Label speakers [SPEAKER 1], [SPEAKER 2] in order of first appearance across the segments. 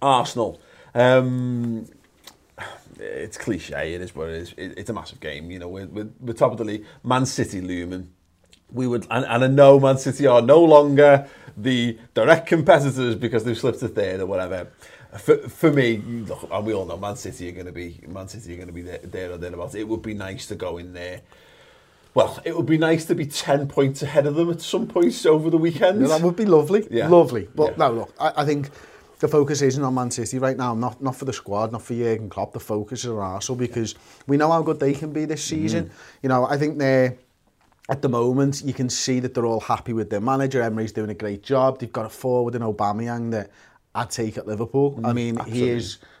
[SPEAKER 1] Arsenal. Um, it's cliche, it is but it is. It, it's a massive game. You know, we're, we're, we're top of the league. Man City looming. We would, and, and I know Man City are no longer the direct competitors because they've slipped to third or whatever. For, for me, look, and we all know Man City are going to be Man City are going to be there, there or thereabouts. It would be nice to go in there. Well, it would be nice to be ten points ahead of them at some points over the weekend.
[SPEAKER 2] No, that would be lovely,
[SPEAKER 1] yeah.
[SPEAKER 2] lovely. But
[SPEAKER 1] yeah.
[SPEAKER 2] no, look, I, I think the focus isn't on Man City right now, not not for the squad, not for Jurgen Klopp. The focus is on Arsenal because we know how good they can be this mm-hmm. season. Mm -hmm. You know, I think they're at the moment, you can see that they're all happy with their manager. Emery's doing a great job. They've got a forward in Aubameyang that I'd take at Liverpool. Mm, I mean,
[SPEAKER 1] absolutely.
[SPEAKER 2] he is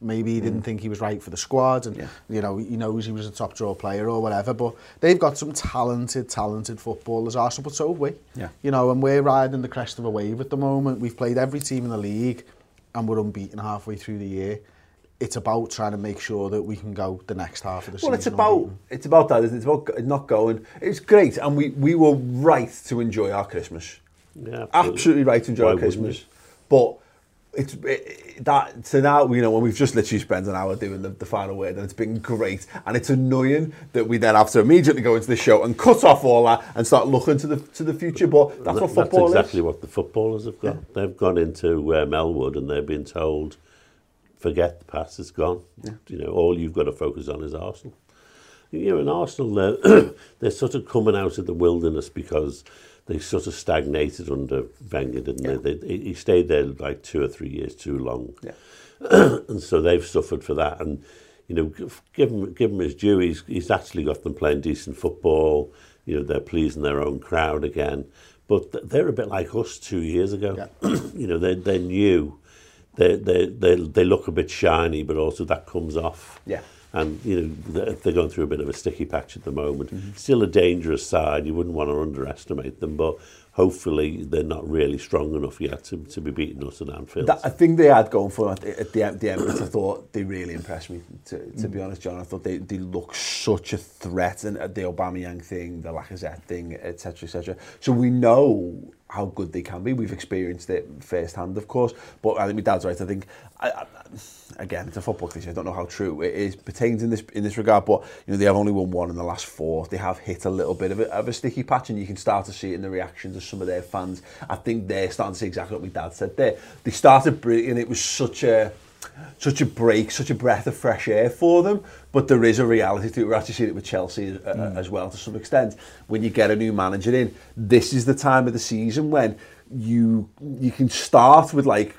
[SPEAKER 2] Maybe he didn't mm. think he was right for the squad. And,
[SPEAKER 1] yeah.
[SPEAKER 2] you know, he knows he was a top draw player player or whatever, but they've got some talented, talented footballers. Arsenal, but so have we.
[SPEAKER 1] Yeah.
[SPEAKER 2] You know, and we're riding the crest of a wave at the moment. We've played every team in the league and we're unbeaten halfway through the year. It's about trying to make sure that we can go the next half of the
[SPEAKER 1] well,
[SPEAKER 2] season.
[SPEAKER 1] Well, it's about it's about that, isn't it? It's about not going. It's great, and we, we were right to enjoy our Christmas.
[SPEAKER 3] Yeah,
[SPEAKER 1] absolutely, absolutely right to enjoy
[SPEAKER 3] Why
[SPEAKER 1] our Christmas. But it's it, that so now you know when we've just literally spent an hour doing the, the, final word and it's been great and it's annoying that we then have to immediately go into the show and cut off all that and start looking to the to the future but that's
[SPEAKER 3] that,
[SPEAKER 1] what football
[SPEAKER 3] that's exactly
[SPEAKER 1] is.
[SPEAKER 3] what the footballers have got yeah. they've gone into uh, Melwood and they've been told forget the past it's gone yeah. you know all you've got to focus on is Arsenal you know in Arsenal they're, they're sort of coming out of the wilderness because they sort of stagnated under Wenger, didn't yeah. they? they? He stayed there like two or three years too long.
[SPEAKER 1] Yeah.
[SPEAKER 3] and so they've suffered for that. And, you know, give him, give him his due. He's, he's actually got them playing decent football. You know, they're pleasing their own crowd again. But they're a bit like us two years ago. Yeah. you know, they, they're new. They, they, they, they look a bit shiny, but also that comes off.
[SPEAKER 1] Yeah.
[SPEAKER 3] And you know they're going through a bit of a sticky patch at the moment. Mm -hmm. Still a dangerous side. You wouldn't want to underestimate them, but hopefully they're not really strong enough yet to, to be beaten us at Anfield.
[SPEAKER 1] That, I think they had going for at, at the, the Emirates. I thought they really impressed me, to, to be mm. honest, John. I thought they, they look such a threat and uh, the Aubameyang thing, the Lacazette thing, etc, etc. So we know how good they can be. We've experienced it firsthand, of course. But I think my dad's right. I think, I, I, again, it's a football cliche. I don't know how true it is pertains in this in this regard. But you know, they have only won one in the last four. They have hit a little bit of a, of a sticky patch, and you can start to see it in the reactions of some of their fans. I think they're starting to see exactly what my dad said there. They started brilliant. It was such a such a break, such a breath of fresh air for them But there is a reality to it. We're actually seeing it with Chelsea as, uh, uh, mm. as well to some extent. When you get a new manager in, this is the time of the season when you you can start with like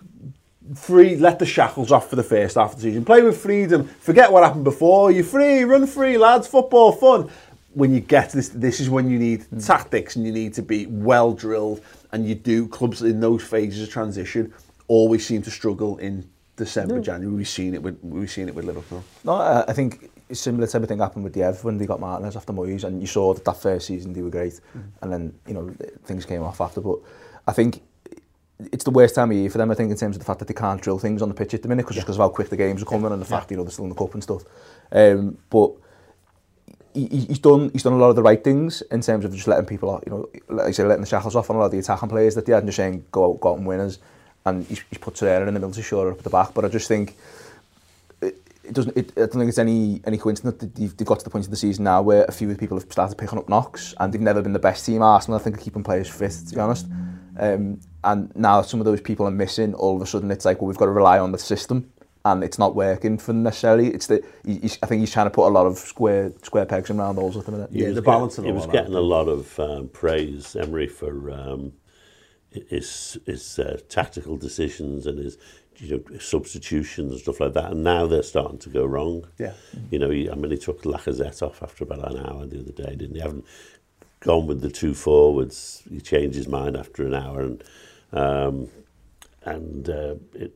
[SPEAKER 1] free, let the shackles off for the first half of the season. Play with freedom. Forget what happened before. You're free, run free, lads. Football, fun. When you get this, this is when you need mm. tactics and you need to be well drilled. And you do clubs in those phases of transition always seem to struggle in December, no. January, we've seen it with we've seen it with Liverpool.
[SPEAKER 4] No, uh, I think it's similar to everything happened with Dev when they got Martinez after Moyes, and you saw that that first season they were great, mm. and then you know things came off after. But I think it's the worst time of year for them, I think, in terms of the fact that they can't drill things on the pitch at the minute, because yeah. of how quick the games are coming yeah. and the fact, yeah. you know, they're still in the cup and stuff. Um, but he, he's done he's done a lot of the right things in terms of just letting people, you know, like I say, letting the shackles off on a lot of the attacking players that they had and just saying, go out, go out and win us and he's, he's put Torreira in the middle to shore up at the back. But I just think it, it doesn't. It, I don't think it's any any coincidence that they've, they've got to the point of the season now where a few of the people have started picking up knocks, and they've never been the best team. Arsenal, I think, keep keeping players fit. To be honest. Um, and now some of those people are missing, all of a sudden it's like, well, we've got to rely on the system and it's not working for them necessarily. It's the he, I think he's trying to put a lot of square square pegs in round holes at the minute.
[SPEAKER 1] Yeah, the balance of
[SPEAKER 3] the
[SPEAKER 1] He
[SPEAKER 3] was getting a lot of um, praise, Emery, for um, his, his uh, tactical decisions and his you know, substitutions and stuff like that. And now they're starting to go wrong.
[SPEAKER 1] Yeah.
[SPEAKER 3] You know, he, I mean, he took Lacazette off after about an hour the other day, didn't he? Haven't gone with the two forwards. He changed his mind after an hour, and um, and uh, it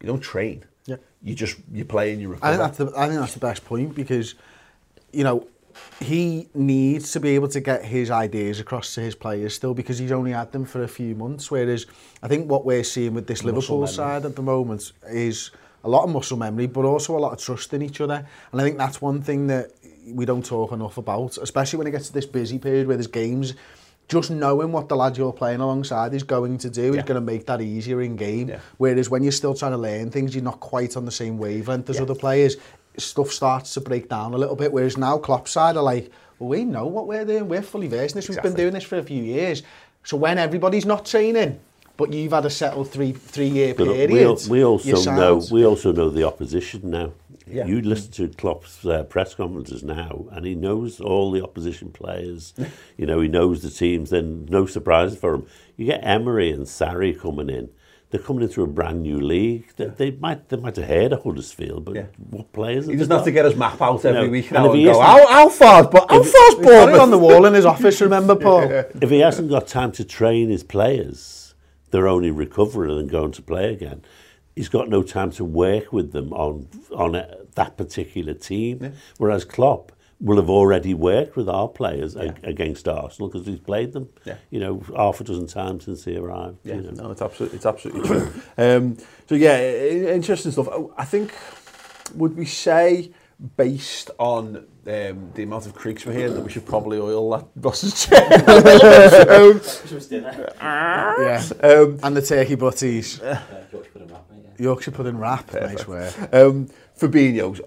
[SPEAKER 3] you
[SPEAKER 1] don't train.
[SPEAKER 2] Yeah.
[SPEAKER 1] You just you play and you recover.
[SPEAKER 2] I think that's the, I think that's the best point because you know he needs to be able to get his ideas across to his players still because he's only had them for a few months. Whereas I think what we're seeing with this muscle Liverpool
[SPEAKER 1] memory.
[SPEAKER 2] side at the moment is a lot of muscle memory, but also a lot of trust in each other. And I think that's one thing that we don't talk enough about, especially when it gets to this busy period where there's games. Just knowing what the lad you're playing alongside is going to do
[SPEAKER 1] yeah.
[SPEAKER 2] is going to make that easier in game.
[SPEAKER 1] Yeah.
[SPEAKER 2] Whereas when you're still trying to learn things, you're not quite on the same wavelength as yeah. other players. stuff starts to break down a little bit. Whereas now Klopp's side are like, well, we know what we're doing. We're fully versed in this. Exactly. We've been doing this for a few years. So when everybody's not training, but you've had a settled three three year
[SPEAKER 3] but
[SPEAKER 2] period.
[SPEAKER 3] We, we also know we also know the opposition now.
[SPEAKER 1] Yeah.
[SPEAKER 3] You listen to Klopp's uh, press conferences now, and he knows all the opposition players. you know, he knows the teams. Then no surprise for him. You get Emery and Sarri coming in, they're coming into a brand new league. They, yeah. they might they might have heard of Huddersfield, but
[SPEAKER 1] yeah.
[SPEAKER 3] what players?
[SPEAKER 1] He doesn't have to get his map out every
[SPEAKER 3] know,
[SPEAKER 1] week now and,
[SPEAKER 3] and
[SPEAKER 1] go, how, how far? But how far's
[SPEAKER 2] Bournemouth? on the wall in his office, remember, Paul? yeah.
[SPEAKER 3] If he hasn't got time to train his players, they're only recovering and going to play again. He's got no time to work with them on on a, uh, that particular team. Yeah. Whereas Klopp, will have already worked with our players yeah. ag against Arsenal because he's played them,
[SPEAKER 1] yeah.
[SPEAKER 3] you know, half a dozen times since he arrived.
[SPEAKER 1] Yeah,
[SPEAKER 3] you know.
[SPEAKER 1] no, it's absolutely, it's absolutely true. Um, so yeah, interesting stuff. Oh, I think, would we say based on um, the amount of creeks we're here that we should probably oil that Ross's chair. um,
[SPEAKER 2] yeah.
[SPEAKER 1] um,
[SPEAKER 2] and the turkey butties. Uh, Yorkshire pudding wrap, yeah. Yorkshire pudding wrap, nice work.
[SPEAKER 1] Um, Fabinho's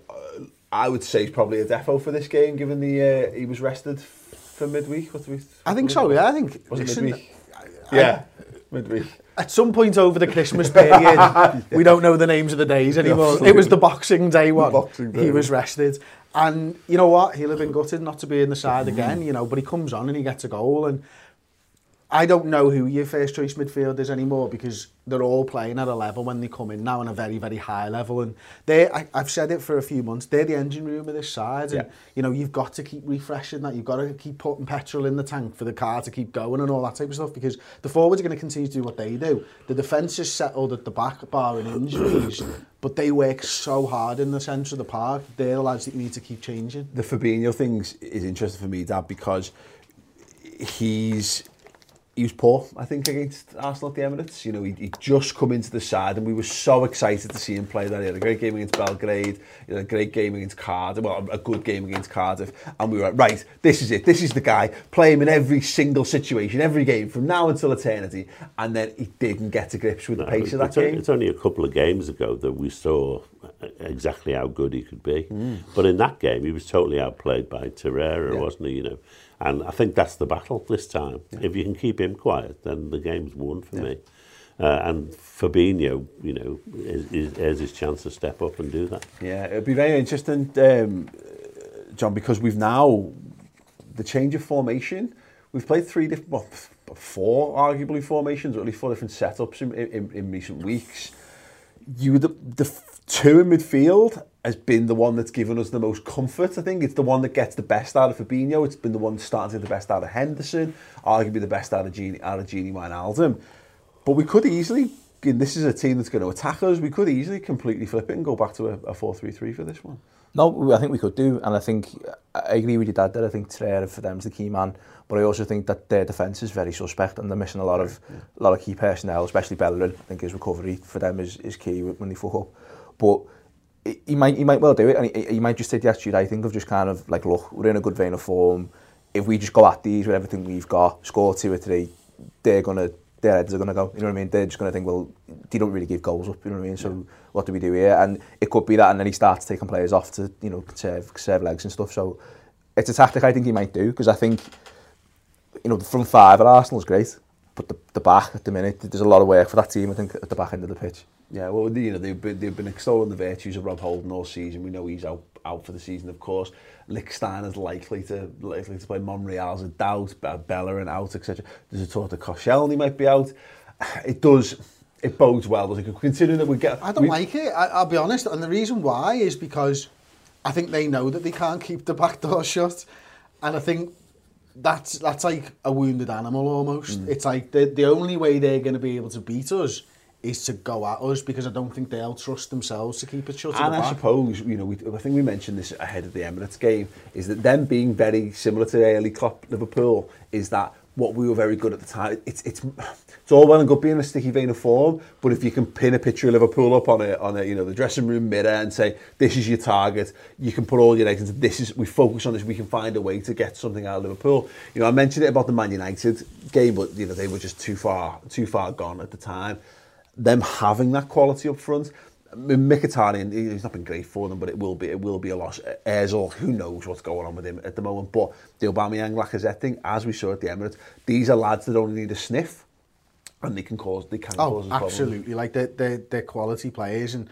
[SPEAKER 1] I would say he's probably a defo for this game, given the uh, he was rested for midweek. What do we?
[SPEAKER 2] Th I think so. Yeah, I think.
[SPEAKER 1] Was it midweek? I, yeah, I, midweek.
[SPEAKER 2] At some point over the Christmas period, yeah. we don't know the names of the days anymore. Absolutely. It was the Boxing Day one.
[SPEAKER 1] Boxing day
[SPEAKER 2] he was rested, and you know what? He'll have been gutted not to be in the side mm. again. You know, but he comes on and he gets a goal and. I don't know who your first choice midfielders anymore because they're all playing at a level when they come in now on a very, very high level. And they, I, have said it for a few months, they're the engine room of this side. And,
[SPEAKER 1] yeah.
[SPEAKER 2] you know, you've got to keep refreshing that. You've got to keep putting petrol in the tank for the car to keep going and all that type of stuff because the forwards are going to continue to do what they do. The defence is settled at the back, barring injuries. but they work so hard in the centre of the park. They're the lads that you need to keep changing.
[SPEAKER 1] The Fabinho things is interesting for me, Dad, because he's he was poor, I think, against Arsenal at the Emirates. You know, he, he just come into the side and we were so excited to see him play there. He had a great game against Belgrade, you know, a great game against Cardiff, well, a good game against Cardiff. And we were like, right, this is it. This is the guy. Play him in every single situation, every game, from now until eternity. And then he didn't get to grips with the pace of that game.
[SPEAKER 3] It's only a couple of games ago that we saw exactly how good he could be. Mm. But in that game, he was totally outplayed by Torreira,
[SPEAKER 1] yeah.
[SPEAKER 3] wasn't he? You know, And I think that's the battle this time. Yeah. If you can keep him quiet, then the game's won for yeah. me. Uh, and Fabinho, you know, is, is, is his chance to step up and do that.
[SPEAKER 1] Yeah, it'd be very interesting, um, John, because we've now, the change of formation, we've played three different, well, four arguably formations, or at least four different setups in, in, in recent weeks. You the, the two in midfield has been the one that's given us the most comfort, I think. It's the one that gets the best out of Fabinho. It's been the one starts to get the best out of Henderson. Arguably the best out of Genie, out of Genie Wijnaldum. But we could easily, this is a team that's going to attack us, we could easily completely flip it and go back to a, a 4-3-3 for this one.
[SPEAKER 4] No, I think we could do, and I think, I agree with your dad there, I think Torreira for them is the key man, but I also think that their defence is very suspect and they're missing a lot of, yeah. a lot of key personnel, especially Bellerin. I think his recovery for them is, is key when they fuck up. But he might he might well do it, and he, he might just say yes you I think of just kind of like, look, we're in a good vein of form. If we just go at these with everything we've got, score two or three, they're gonna their heads are gonna go. You know what I mean? They're just gonna think, well, they don't really give goals up. You know what I mean? So yeah. what do we do here? And it could be that, and then he starts taking players off to you know conserve conserve legs and stuff. So it's a tactic I think he might do because I think you know the front five at Arsenal is great, but the the back at the minute there's a lot of work for that team. I think at the back end of the pitch.
[SPEAKER 1] Yeah, well, you know, they've been, they've been extolling the virtues of Rob Holden all season. We know he's out, out for the season, of course. Stein is likely to likely to play. Monreal's a doubt, Bellerin out, etc. There's a talk to Koscielny might be out. It does, it bodes well, doesn't it? Considering that we get...
[SPEAKER 2] I don't we, like it, I, I'll be honest. And the reason why is because I think they know that they can't keep the back door shut. And I think that's that's like a wounded animal almost. Mm. It's like the, the only way they're going to be able to beat us is to go at us because I don't think they'll trust themselves to keep it shut.
[SPEAKER 1] And
[SPEAKER 2] I
[SPEAKER 1] suppose you know, we, I think we mentioned this ahead of the Emirates game, is that them being very similar to early Klopp Liverpool is that what we were very good at the time. It's it's it's all well and good being a sticky vein of form, but if you can pin a picture of Liverpool up on a on a you know the dressing room mirror and say this is your target, you can put all your eggs into this is we focus on this. We can find a way to get something out of Liverpool. You know I mentioned it about the Man United game, but you know they were just too far too far gone at the time. them having that quality up front. Mkhitaryan, he's not been great for them, but it will be it will be a loss. Ozil, who knows what's going on with him at the moment. But the Aubameyang, Lacazette thing, as we saw at the Emirates, these are lads that only need a sniff, and they can cause they can
[SPEAKER 2] oh,
[SPEAKER 1] cause
[SPEAKER 2] absolutely. Problems. Like they're, they're they're quality players, and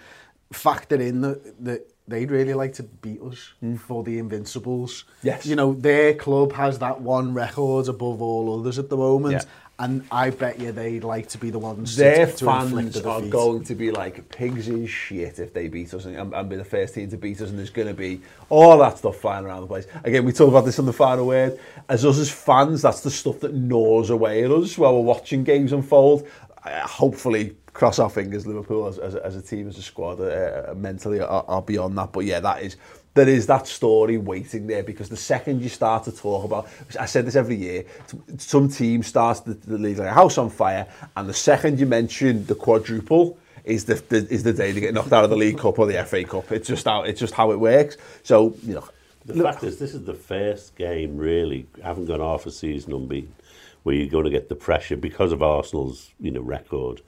[SPEAKER 2] factor in that that they'd really like to beat us mm. for the Invincibles.
[SPEAKER 1] Yes.
[SPEAKER 2] You know, their club has that one record above all others at the moment. Yeah and I bet you they'd like to be the ones
[SPEAKER 1] Their
[SPEAKER 2] to, to
[SPEAKER 1] fans the are going to be like pigs in shit if they beat us and, and, and be the first team to beat us and there's going to be all that stuff flying around the place. Again, we talked about this on the final word. As us as fans, that's the stuff that gnaws away at us while we're watching games unfold. Uh, hopefully, cross our fingers, Liverpool as, as, as a team, as a squad, uh, uh mentally are, are beyond that. But yeah, that is there is that story waiting there because the second you start to talk about, I said this every year, some team starts the, the league like a house on fire, and the second you mention the quadruple, is the, the is the day they get knocked out of the League Cup or the FA Cup. It's just how it's just how it works. So you know,
[SPEAKER 3] the look, fact is, this is the first game really, haven't gone half a season unbeaten, where you're going to get the pressure because of Arsenal's you know record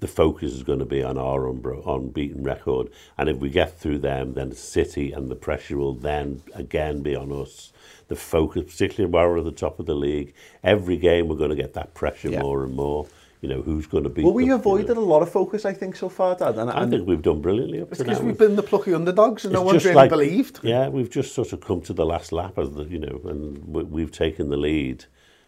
[SPEAKER 3] the focus is going to be on our unbeaten record. And if we get through them, then City and the pressure will then again be on us. The focus, particularly when we're at the top of the league, every game we're going to get that pressure yeah. more and more. You know, who's going to be.
[SPEAKER 1] Well, we the, avoided you know, a lot of focus, I think, so far, Dad.
[SPEAKER 3] And, I think we've done brilliantly up to
[SPEAKER 2] because we've been the plucky underdogs and it's no one's really
[SPEAKER 3] like,
[SPEAKER 2] believed.
[SPEAKER 3] Yeah, we've just sort of come to the last lap, of the, you know, and we've taken the lead.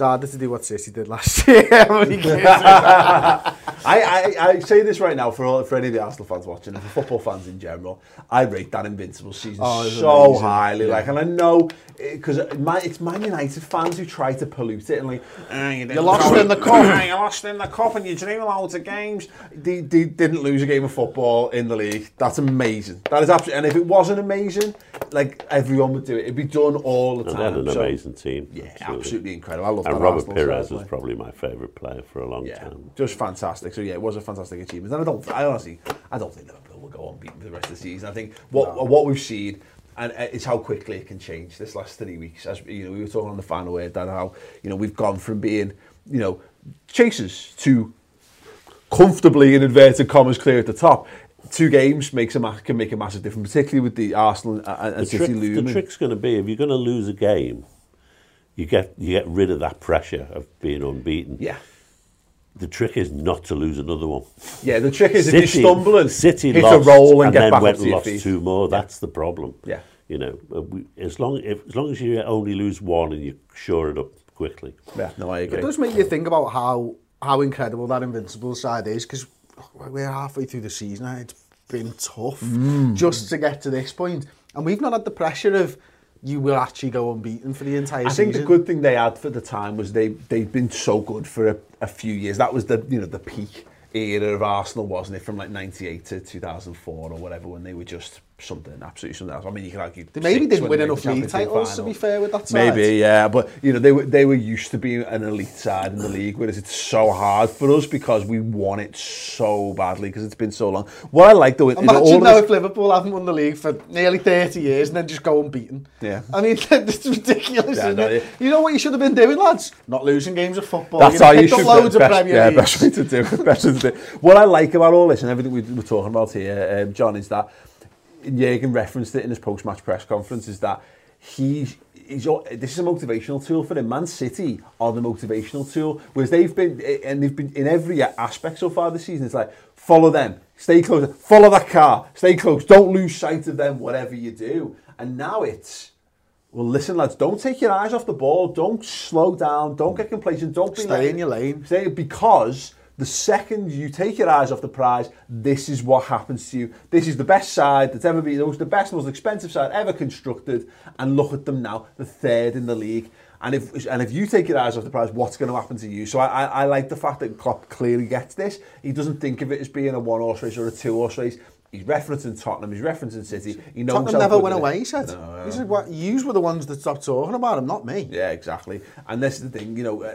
[SPEAKER 3] Dad had to
[SPEAKER 2] do what City did last year
[SPEAKER 1] I, I, I say this right now for all, for any of the Arsenal fans watching and for football fans in general. I rate that Invincible season oh, so amazing. highly. Yeah. Like, and I know because eh, it, it's Man United fans who try to pollute it and like
[SPEAKER 2] uh, you, you lost in the cup, ah,
[SPEAKER 1] you lost in the cup, and you dream loads of games. They, they didn't lose a game of football in the league. That's amazing. That is absolutely. And if it wasn't amazing like everyone would do it. It'd be done all the
[SPEAKER 3] and
[SPEAKER 1] time.
[SPEAKER 3] And an
[SPEAKER 1] so,
[SPEAKER 3] amazing team.
[SPEAKER 1] Yeah, absolutely, absolutely incredible. I love
[SPEAKER 3] and that Robert Arsenal Pires was probably my favourite player for a long
[SPEAKER 1] yeah,
[SPEAKER 3] time.
[SPEAKER 1] Just fantastic. So yeah, it was a fantastic achievement. And I don't, I honestly, I don't think Liverpool will go on beating for the rest of the season. I think what no. what we've seen and uh, it's how quickly it can change this last three weeks. As you know, we were talking on the final word that how you know we've gone from being you know chasers to comfortably in inverted commas clear at the top two games makes a can make a massive difference, particularly with the Arsenal and, and
[SPEAKER 3] the
[SPEAKER 1] City
[SPEAKER 3] trick,
[SPEAKER 1] looming.
[SPEAKER 3] The trick's going to be if you're going to lose a game, you get you get rid of that pressure of being unbeaten.
[SPEAKER 1] Yeah.
[SPEAKER 3] The trick is not to lose another one.
[SPEAKER 1] Yeah, the trick is City, if you stumble and
[SPEAKER 3] City
[SPEAKER 1] hit
[SPEAKER 3] lost,
[SPEAKER 1] a roll and,
[SPEAKER 3] and
[SPEAKER 1] get
[SPEAKER 3] then
[SPEAKER 1] back
[SPEAKER 3] went
[SPEAKER 1] up to
[SPEAKER 3] lost
[SPEAKER 1] your
[SPEAKER 3] two more. That's the problem.
[SPEAKER 1] Yeah.
[SPEAKER 3] You know, uh, as long if, as long as you only lose one and you shore it up quickly.
[SPEAKER 1] Yeah, no, I agree.
[SPEAKER 2] It does make you think about how how incredible that invincible side is because we're halfway through the season It's been tough
[SPEAKER 1] mm.
[SPEAKER 2] just to get to this point. And we've not had the pressure of you will actually go unbeaten for the entire
[SPEAKER 1] I
[SPEAKER 2] season.
[SPEAKER 1] I think the good thing they had for the time was they they've been so good for a, a few years. That was the you know the peak era of Arsenal, wasn't it? From like 98 to 2004 or whatever when they were just something, absolutely something else. I mean, you could argue
[SPEAKER 2] they maybe didn't win enough league titles. To be fair, with that side,
[SPEAKER 1] maybe yeah, but you know they were they were used to being an elite side in the league, whereas it's so hard for us because we want it so badly because it's been so long. What I like though,
[SPEAKER 2] imagine
[SPEAKER 1] all
[SPEAKER 2] now
[SPEAKER 1] this...
[SPEAKER 2] if Liverpool haven't won the league for nearly thirty years and then just go unbeaten.
[SPEAKER 1] Yeah,
[SPEAKER 2] I mean it's ridiculous.
[SPEAKER 1] Yeah, no,
[SPEAKER 2] it? You know what you should have been doing, lads? Not losing games of football.
[SPEAKER 1] That's
[SPEAKER 2] you
[SPEAKER 1] how you should.
[SPEAKER 2] Loads
[SPEAKER 1] best,
[SPEAKER 2] of Premier
[SPEAKER 1] yeah, best way to do it. Best way to do. What I like about all this and everything we, we're talking about here, um, John, is that. Jurgen referenced it in his post-match press conference, is that he's, he's this is a motivational tool for him. Man City are the motivational tool, whereas they've been and they've been in every aspect so far this season. It's like follow them, stay close, follow that car, stay close, don't lose sight of them, whatever you do. And now it's well, listen, lads, don't take your eyes off the ball, don't slow down, don't get complacent, don't be
[SPEAKER 2] stay in your lane,
[SPEAKER 1] stay because the second you take your eyes off the prize, this is what happens to you. This is the best side that's ever been, the, most, the best, most expensive side ever constructed. And look at them now, the third in the league. And if and if you take your eyes off the prize, what's going to happen to you? So I, I, I like the fact that Klopp clearly gets this. He doesn't think of it as being a one-horse race or a two-horse race. He's referencing Tottenham. He's referencing City. He knows
[SPEAKER 2] Tottenham never went away. He said,
[SPEAKER 1] no, no, no.
[SPEAKER 2] "He said, well, you were the ones that stopped talking about him, not me."
[SPEAKER 1] Yeah, exactly. And this is the thing, you know. Uh,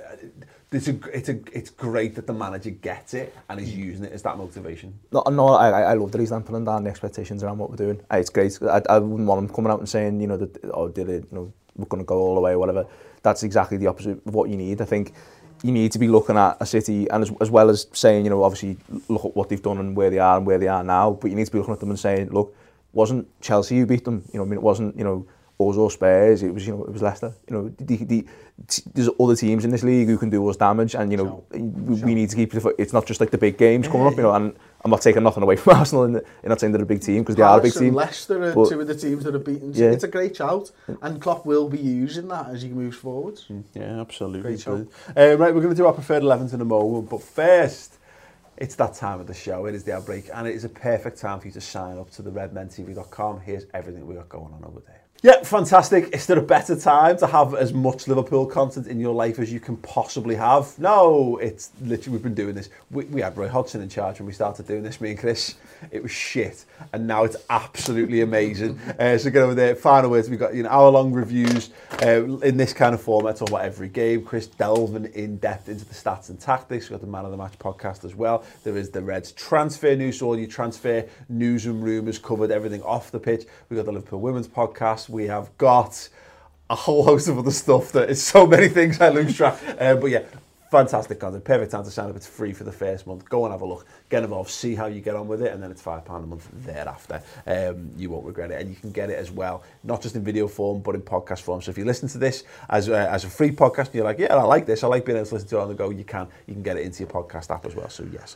[SPEAKER 1] it's a, it's a, it's great that the manager gets it and is using it as that motivation.
[SPEAKER 4] No, no, I, I love that he's pulling down the expectations around what we're doing. Uh, it's great. I, I wouldn't want him coming out and saying, you know, that, oh, did it, you know, we're going to go all the way or whatever. That's exactly the opposite of what you need. I think you need to be looking at a city and as, as well as saying, you know, obviously look at what they've done and where they are and where they are now, but you need to be looking at them and saying, look, wasn't Chelsea who beat them? You know, I mean, it wasn't, you know, us or Spurs. It was you know it was Leicester. You know the, the, there's other teams in this league who can do us damage, and you know sure. We, sure. we, need to keep it. It's not just like the big games coming up, you know. And I'm not taking nothing away from Arsenal. And I'm not saying they're a big team because they are a big team.
[SPEAKER 2] Leicester are
[SPEAKER 4] but,
[SPEAKER 2] two of the teams that are beaten.
[SPEAKER 4] Yeah.
[SPEAKER 2] It's a great shout, and Klopp will be using that as he moves forwards.
[SPEAKER 1] Mm, yeah, absolutely.
[SPEAKER 2] Great
[SPEAKER 1] Uh, right, we're going to do our preferred 11s in a moment, but first. It's that time of the show, it is the outbreak, and it is a perfect time for you to sign up to the redmentv.com. Here's everything we got going on over there. Yeah, fantastic. Is there a better time to have as much Liverpool content in your life as you can possibly have? No, it's literally, we've been doing this. We, we had Roy Hodgson in charge when we started doing this, me and Chris. It was shit. And now it's absolutely amazing. uh, so get over there. Final words. We've got you know, hour long reviews uh, in this kind of format, talking about every game. Chris delving in depth into the stats and tactics. We've got the Man of the Match podcast as well. There is the Reds transfer news, so all your transfer news and rumours covered, everything off the pitch. We've got the Liverpool Women's podcast we have got a whole host of other stuff that is so many things I lose track. Um, but yeah, fantastic content. Perfect time to sign up. It's free for the first month. Go and have a look. Get involved. See how you get on with it. And then it's £5 a month thereafter. Um, you won't regret it. And you can get it as well, not just in video form, but in podcast form. So if you listen to this as a, as a free podcast and you're like, yeah, I like this. I like being able to listen to it on the go. You can. You can get it into your podcast app as well. So yes,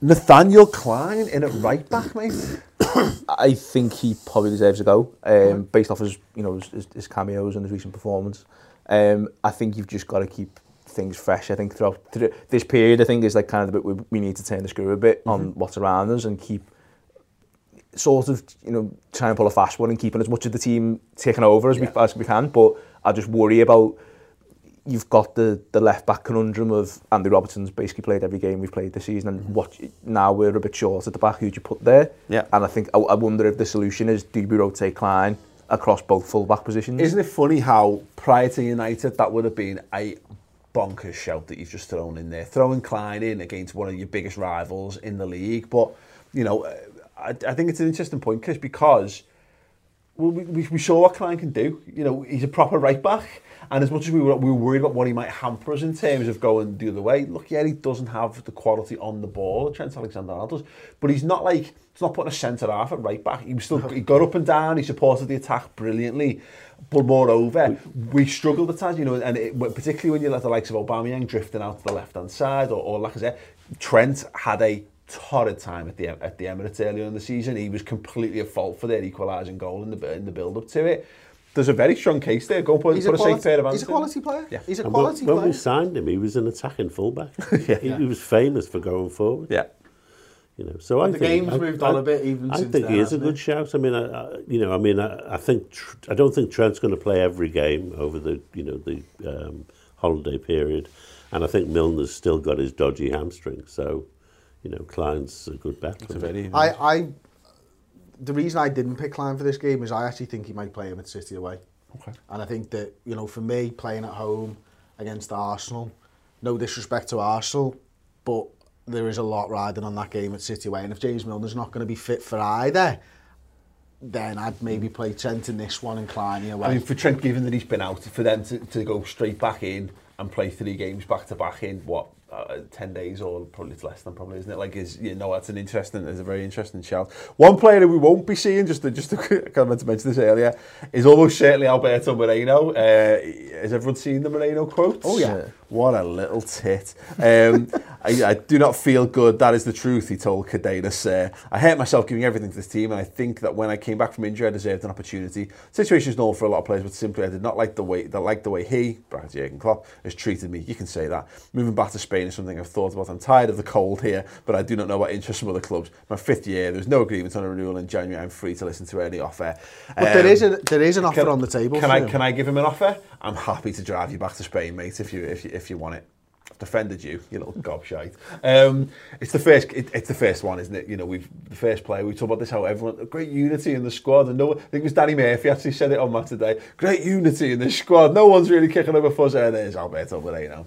[SPEAKER 1] Nathaniel Klein in at right back, mate.
[SPEAKER 4] I think he probably deserves a go, um, based off his, you know, his, his cameos and his recent performance. Um, I think you've just got to keep things fresh. I think throughout this period, I think is like kind of the bit we, we need to turn the screw a bit mm-hmm. on what's around us and keep sort of you know trying to pull a fast one and keeping as much of the team taken over as yeah. we as we can. But I just worry about you've got the the left back conundrum of Andy Robertson's basically played every game we've played this season, and mm-hmm. what now we're a bit short at the back. Who do you put there?
[SPEAKER 1] Yeah,
[SPEAKER 4] and I think I, I wonder if the solution is do we rotate Klein across both full back positions?
[SPEAKER 1] Isn't it funny how prior to United that would have been a bonkers shout that you've just thrown in there. Throwing Klein in against one of your biggest rivals in the league. But, you know, I, I think it's an interesting point, Chris, because well, we, we, we saw what Klein can do. You know, he's a proper right back. And as much as we were, we were worried about what he might hamper us in terms of going the other way, look, yeah, he doesn't have the quality on the ball, Trent Alexander-Arnold does, but he's not like, he's not putting a centre half at right back. He was still, he got up and down, he supported the attack brilliantly, but moreover, we struggled at times, you know, and it, particularly when you let the likes of Aubameyang drifting out to the left-hand side, or, or like I said, Trent had a torrid time at the at the Emirates earlier in the season. He was completely at fault for their equalising goal in the in the build up to it. there's a very strong case there. Go and put,
[SPEAKER 2] he's
[SPEAKER 1] put
[SPEAKER 2] a,
[SPEAKER 1] a safe pair of hands.
[SPEAKER 2] He's a quality player.
[SPEAKER 1] Yeah.
[SPEAKER 2] He's a
[SPEAKER 3] and
[SPEAKER 2] quality
[SPEAKER 3] when,
[SPEAKER 2] player.
[SPEAKER 3] When we signed him, he was an attacking fullback. yeah. He, he, was famous for going forward.
[SPEAKER 1] Yeah.
[SPEAKER 3] You know, so and I
[SPEAKER 2] the
[SPEAKER 3] think,
[SPEAKER 2] game's
[SPEAKER 3] I,
[SPEAKER 2] moved
[SPEAKER 3] I,
[SPEAKER 2] on a bit. Even
[SPEAKER 3] I think
[SPEAKER 2] then,
[SPEAKER 3] he is a good
[SPEAKER 2] it?
[SPEAKER 3] shout. I mean, I, I, you know, I mean, I, I think I don't think Trent's going to play every game over the you know the um, holiday period, and I think Milner's still got his dodgy hamstring. So, you know, Klein's a good bet.
[SPEAKER 2] I, I the reason I didn't pick Klein for this game is I actually think he might play him at City away.
[SPEAKER 1] Okay.
[SPEAKER 2] And I think that, you know, for me, playing at home against Arsenal, no disrespect to Arsenal, but there is a lot riding on that game at City away. And if James Milner's not going to be fit for either, then I'd maybe play Trent in this one and Klein away.
[SPEAKER 1] I mean, for Trent, given that he's been out, for them to, to go straight back in and play three games back to back in, what, uh, 10 days or probably it's less than probably isn't it like is you know that's an interesting there's a very interesting shout one player that we won't be seeing just to, just to, I kind of meant to mention this earlier is almost certainly Alberto Moreno uh, has everyone seen the Moreno quotes
[SPEAKER 2] oh yeah
[SPEAKER 1] What a little tit. Um, I, I, do not feel good. That is the truth, he told Cadenas. Uh, I hate myself giving everything to this team, and I think that when I came back from injury, I deserved an opportunity. Situation is normal for a lot of players, but simply I did not like the way that like the way he, brackets Jurgen Klopp, has treated me. You can say that. Moving back to Spain is something I've thought about. I'm tired of the cold here, but I do not know what interests from other clubs. My fifth year, there's no agreement on a renewal in January. I'm free to listen to any offer.
[SPEAKER 2] But there um, is a, there is an offer can, on the table.
[SPEAKER 1] Can I can I give him an offer? I'm happy to drive you back to Spain, mate. If you if you, if if you want it. I've defended you, you little gobshite. Um, it's the first, it, it's the first one, isn't it? You know, we've the first player. We talk about this how everyone great unity in the squad, and no, I think it was Danny Murphy actually said it on Matt today. Great unity in the squad. No one's really kicking over fuss, and there's Alberto Moreno.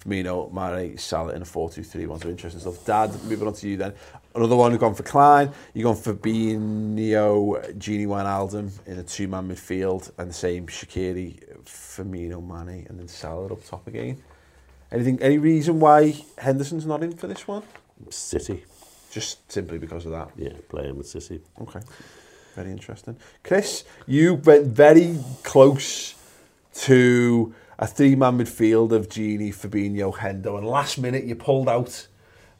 [SPEAKER 1] Firmino, Mane, Salah in a 4-2-3-1. So interesting stuff. Dad, moving on to you then. Another one who've gone for Klein. You've gone for Fabinho, Gini Wijnaldum in a two-man midfield. And the same Shaqiri, Firmino, Mane, and then Salah up top again. Anything, any reason why Henderson's not in for this one?
[SPEAKER 3] City.
[SPEAKER 1] Just simply because of that?
[SPEAKER 3] Yeah, playing with City.
[SPEAKER 1] Okay. Very interesting. Chris, you went very close to a three-man midfield of Genie, Fabinho, Hendo, and last minute you pulled out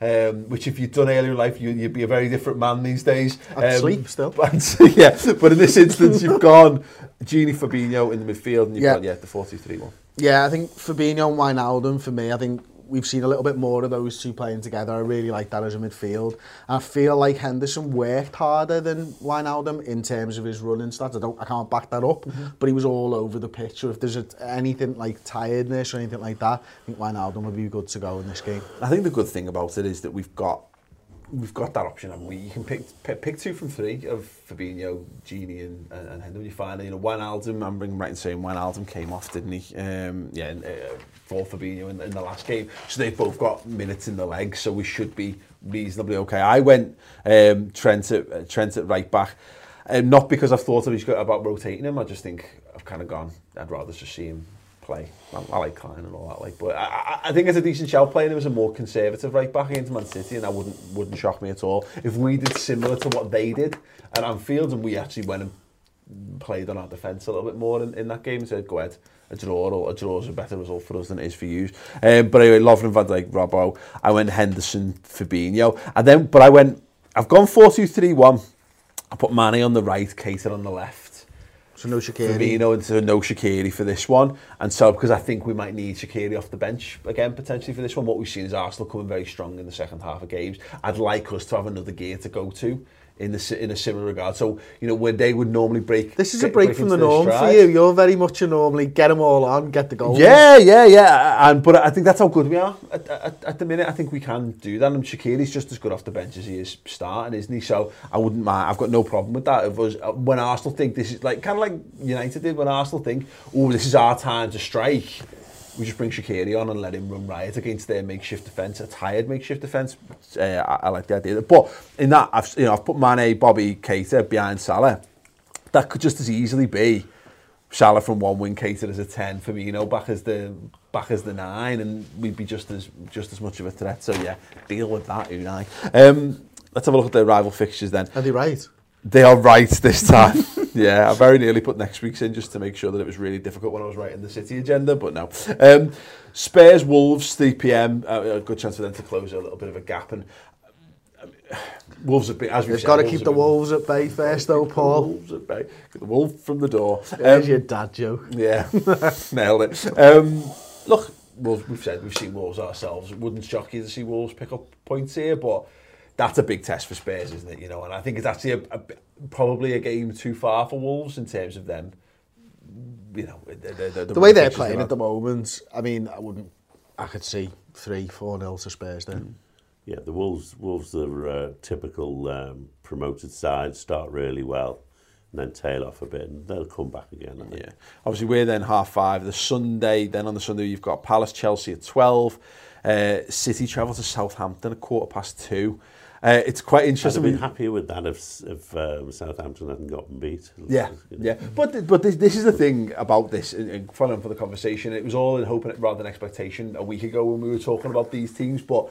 [SPEAKER 1] um, which if you'd done earlier in life, you, you'd be a very different man these days. Um,
[SPEAKER 2] sleep still.
[SPEAKER 1] But, yeah, but in this instance, you've gone Genie Fabinho in the midfield and you've
[SPEAKER 2] yeah.
[SPEAKER 1] got, yeah, the 43-1.
[SPEAKER 2] Yeah, I think Fabinho and Wijnaldum, for me, I think we've seen a little bit more of those two playing together. I really like that as a midfield. And I feel like Henderson worked harder than Wijnaldum in terms of his running stats. I don't, I can't back that up, mm -hmm. but he was all over the pitch. So if there's a, anything like tiredness or anything like that, I think Wijnaldum would be good to go in this game.
[SPEAKER 1] I think the good thing about it is that we've got we've got that option, we? You can pick pick, pick two from three of Fabinho, Genie, and and, and Henderson. You finally, you know, Wijnaldum. I'm bringing right and saying Wijnaldum came off, didn't he? Um, yeah, uh, for Fabinho in, in the last game. So they've both got minutes in the legs, so we should be reasonably okay. I went um, Trent, at, uh, Trent at right back, um, not because I've thought of he's got about rotating him, I just think I've kind of gone, I'd rather just see him play. I, I like Klein and all that, like, but I, I think it's a decent play playing it was a more conservative right back against Man City, and that wouldn't wouldn't shock me at all. If we did similar to what they did at Anfield, and we actually went and played on our defence a little bit more in, in that game, so go ahead, a draw, or a draw is a better result for us than it is for you. Um, but anyway, Lovren, Van Dijk, Robbo, I went Henderson, Fabinho, and then, but I went, I've gone 4-2-3-1, I put Mane on the right, Keita on the left.
[SPEAKER 2] So no Shaqiri.
[SPEAKER 1] Firmino and so no Shaqiri for this one. And so because I think we might need Shaqiri off the bench again potentially for this one. What we've seen is Arsenal coming very strong in the second half of games. I'd like us to have another gear to go to in the in a similar regard. So you know where they would normally break.
[SPEAKER 2] This is a
[SPEAKER 1] break,
[SPEAKER 2] break from the norm
[SPEAKER 1] stride.
[SPEAKER 2] for you. You're very much a normally get them all on, get the goal.
[SPEAKER 1] Yeah, yeah, yeah. And but I think that's how good we are at, at, at the minute. I think we can do that. And Shaqiri's just as good off the bench as he is starting, isn't he? So I wouldn't mind. I've got no problem with that. If was, uh, when Arsenal think this is like kind of like United did when Arsenal think, oh, this is our time to strike. we just bring Shaqiri on and let him run riot against their makeshift defence, a tired makeshift defence. Uh, I, I, like the idea. But in that, I've, you know, I've put Mane, Bobby, Keita behind Salah. That could just as easily be Salah from one wing, Keita as a 10 for me, you know, back as the back as the nine, and we'd be just as just as much of a threat. So yeah, deal with that, Unai. Um, let's have a look at their rival fixtures then.
[SPEAKER 2] Are they right?
[SPEAKER 1] They are right this time. Yeah, I very nearly put next week's in just to make sure that it was really difficult when I was writing the City agenda, but no. Um, Spurs, Wolves, 3 p.m. Uh, a good chance for them to close a little bit of a gap. And um, Wolves have been, as we've
[SPEAKER 2] They've got to keep the Wolves at bay first, though, Paul.
[SPEAKER 1] Wolves at bay. Get the wolf from the door.
[SPEAKER 2] There's
[SPEAKER 1] um,
[SPEAKER 2] your dad joke.
[SPEAKER 1] Yeah, nailed it. Um, look, Wolves, we've said we've seen Wolves ourselves. It wouldn't shock you to see Wolves pick up points here, but that's a big test for Spurs, isn't it? You know, and I think it's actually a, a, probably a game too far for Wolves in terms of them. You know, the, the, the,
[SPEAKER 2] the way they're playing at the moment, I mean, I wouldn't. I could see three, four nil to Spurs then. Mm.
[SPEAKER 3] Yeah, the Wolves. Wolves are uh, typical um, promoted side. Start really well. and then tail off a bit and they'll come back again. Yeah. They?
[SPEAKER 1] Yeah. Obviously we're then half five the Sunday then on the Sunday you've got Palace Chelsea at 12 uh, City travel to Southampton at quarter past two Uh, it's quite interesting.
[SPEAKER 3] I'd have been happier with that if, if um, Southampton hadn't gotten beat.
[SPEAKER 1] Yeah, yeah. But but this, this is the thing about this, and, fun for the conversation. It was all in hope rather than expectation a week ago when we were talking about these teams, but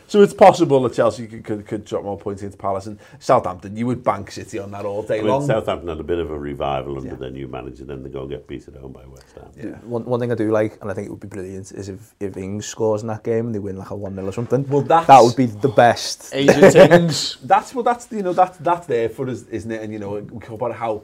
[SPEAKER 2] so
[SPEAKER 1] it's possible that Chelsea could, could, could drop more points against Palace and Southampton. You would bank City on that all day
[SPEAKER 3] I mean,
[SPEAKER 1] long.
[SPEAKER 3] Southampton had a bit of a revival under
[SPEAKER 1] yeah.
[SPEAKER 3] their new manager, then they go get at home by West Ham.
[SPEAKER 1] Yeah.
[SPEAKER 4] One, one thing I do like, and I think it would be brilliant, is if, if Ings scores in that game and they win like a 1-0 or something.
[SPEAKER 1] Well, that's,
[SPEAKER 4] that would be the best.
[SPEAKER 2] Agent Ings.
[SPEAKER 1] that's, well, that's, you know, that, that's there for us, isn't it? And, you know, about how...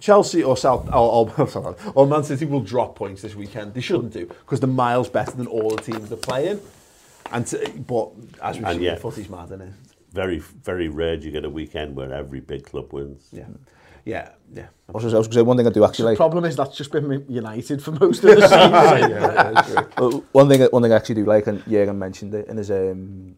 [SPEAKER 1] Chelsea or South or, or, or Man City will drop points this weekend. They shouldn't do because the miles better than all the teams they're playing. And to, uh, but as we've seen,
[SPEAKER 3] yeah,
[SPEAKER 1] footy's mad, isn't it?
[SPEAKER 3] Very, very rare you get a weekend where every big club wins.
[SPEAKER 1] Yeah. Yeah, yeah.
[SPEAKER 4] I was, was going to say, one thing I do actually
[SPEAKER 2] the
[SPEAKER 4] like...
[SPEAKER 2] The problem is that's just been United for most of the season.
[SPEAKER 4] yeah, yeah, yeah. one, thing, one thing I actually do like, and Jürgen mentioned it in his, um,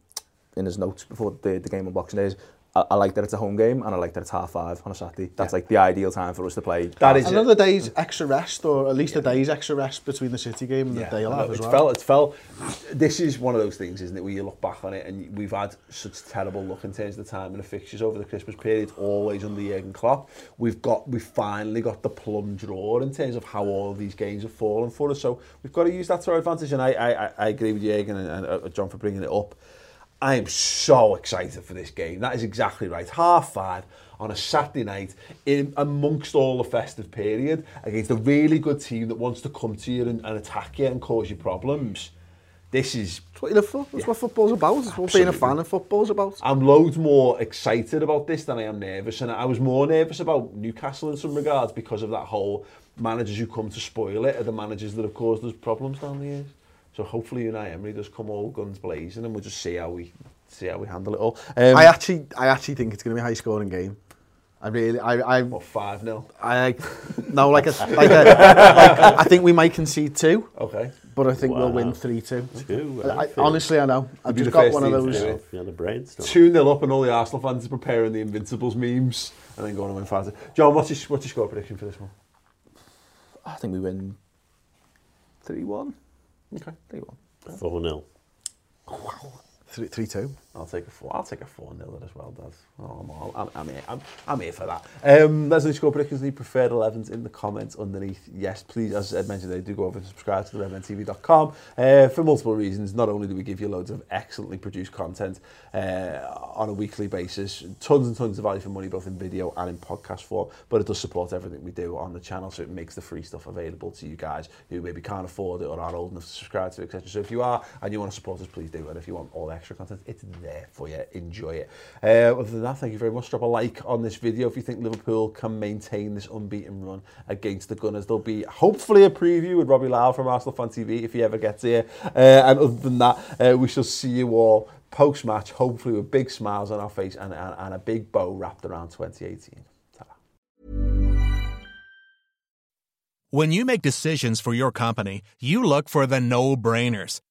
[SPEAKER 4] in his notes before the, the game on Boxing Day, is I, I, like that it's a home game and I like that it's half five on a Saturday. That's yeah. like the ideal time for us to play.
[SPEAKER 1] That is
[SPEAKER 2] another it. day's extra rest, or at least yeah. a day's extra rest between the City game and yeah. the day
[SPEAKER 1] off
[SPEAKER 2] as well.
[SPEAKER 1] Fell, it's This is one of those things, isn't it, where you look back on it and we've had such terrible luck in terms of the time and the fixtures over the Christmas period, always under Jurgen Klopp. We've got, we finally got the plum draw in terms of how all these games have fallen for us. So we've got to use that to our advantage. And I, I, I agree with Jurgen and, and uh, John for bringing it up. I am so excited for this game. That is exactly right. Half five on a Saturday night in, amongst all the festive period against a really good team that wants to come to you and, and attack you and cause you problems. This is...
[SPEAKER 2] That's what you live for. That's yeah. what football's about. It's Absolutely. what being a fan of football's about.
[SPEAKER 1] I'm loads more excited about this than I am nervous. And I was more nervous about Newcastle in some regards because of that whole managers who come to spoil it are the managers that have caused those problems down the years. So hopefully you and I, Emery does come all guns blazing and we'll just see how we see how we handle it all. Um,
[SPEAKER 2] I actually I actually think it's going to be a high scoring game. I really, I, I
[SPEAKER 1] what five 0
[SPEAKER 2] I no, like a, like a, like, I think we might concede two.
[SPEAKER 1] Okay.
[SPEAKER 2] But I think
[SPEAKER 3] wow.
[SPEAKER 2] we'll win three two.
[SPEAKER 3] Two.
[SPEAKER 2] I, honestly, I know. I've just got one of those.
[SPEAKER 3] Yeah, the brains.
[SPEAKER 1] Two 0 up, and all the Arsenal fans are preparing the Invincibles memes, and then going to win five. John, what's your what's your score prediction for this one?
[SPEAKER 4] I think we win three one. Ok, There
[SPEAKER 3] you are.
[SPEAKER 2] Three, three two.
[SPEAKER 1] I'll take a four. I'll take a four nil as well, Dad. Oh, I'm all. I'm, I'm here. I'm, I'm here for that. Um, that's the score predictions. The preferred 11s in the comments underneath. Yes, please. As I mentioned, they do go over and subscribe to the RedmanTV.com uh, for multiple reasons. Not only do we give you loads of excellently produced content uh, on a weekly basis, tons and tons of value for money, both in video and in podcast form, but it does support everything we do on the channel, so it makes the free stuff available to you guys who maybe can't afford it or are not old enough to subscribe to, etc. So if you are and you want to support us, please do. And if you want all extra extra content. It's there for you. Enjoy it. Uh, other than that, thank you very much. Drop a like on this video if you think Liverpool can maintain this unbeaten run against the Gunners. There'll be hopefully a preview with Robbie Lyle from Arsenal Fan TV if he ever gets here. Uh, and other than that, uh, we shall see you all post match, hopefully with big smiles on our face and, and, and a big bow wrapped around 2018. Ta-da.
[SPEAKER 5] When you make decisions for your company, you look for the no brainers.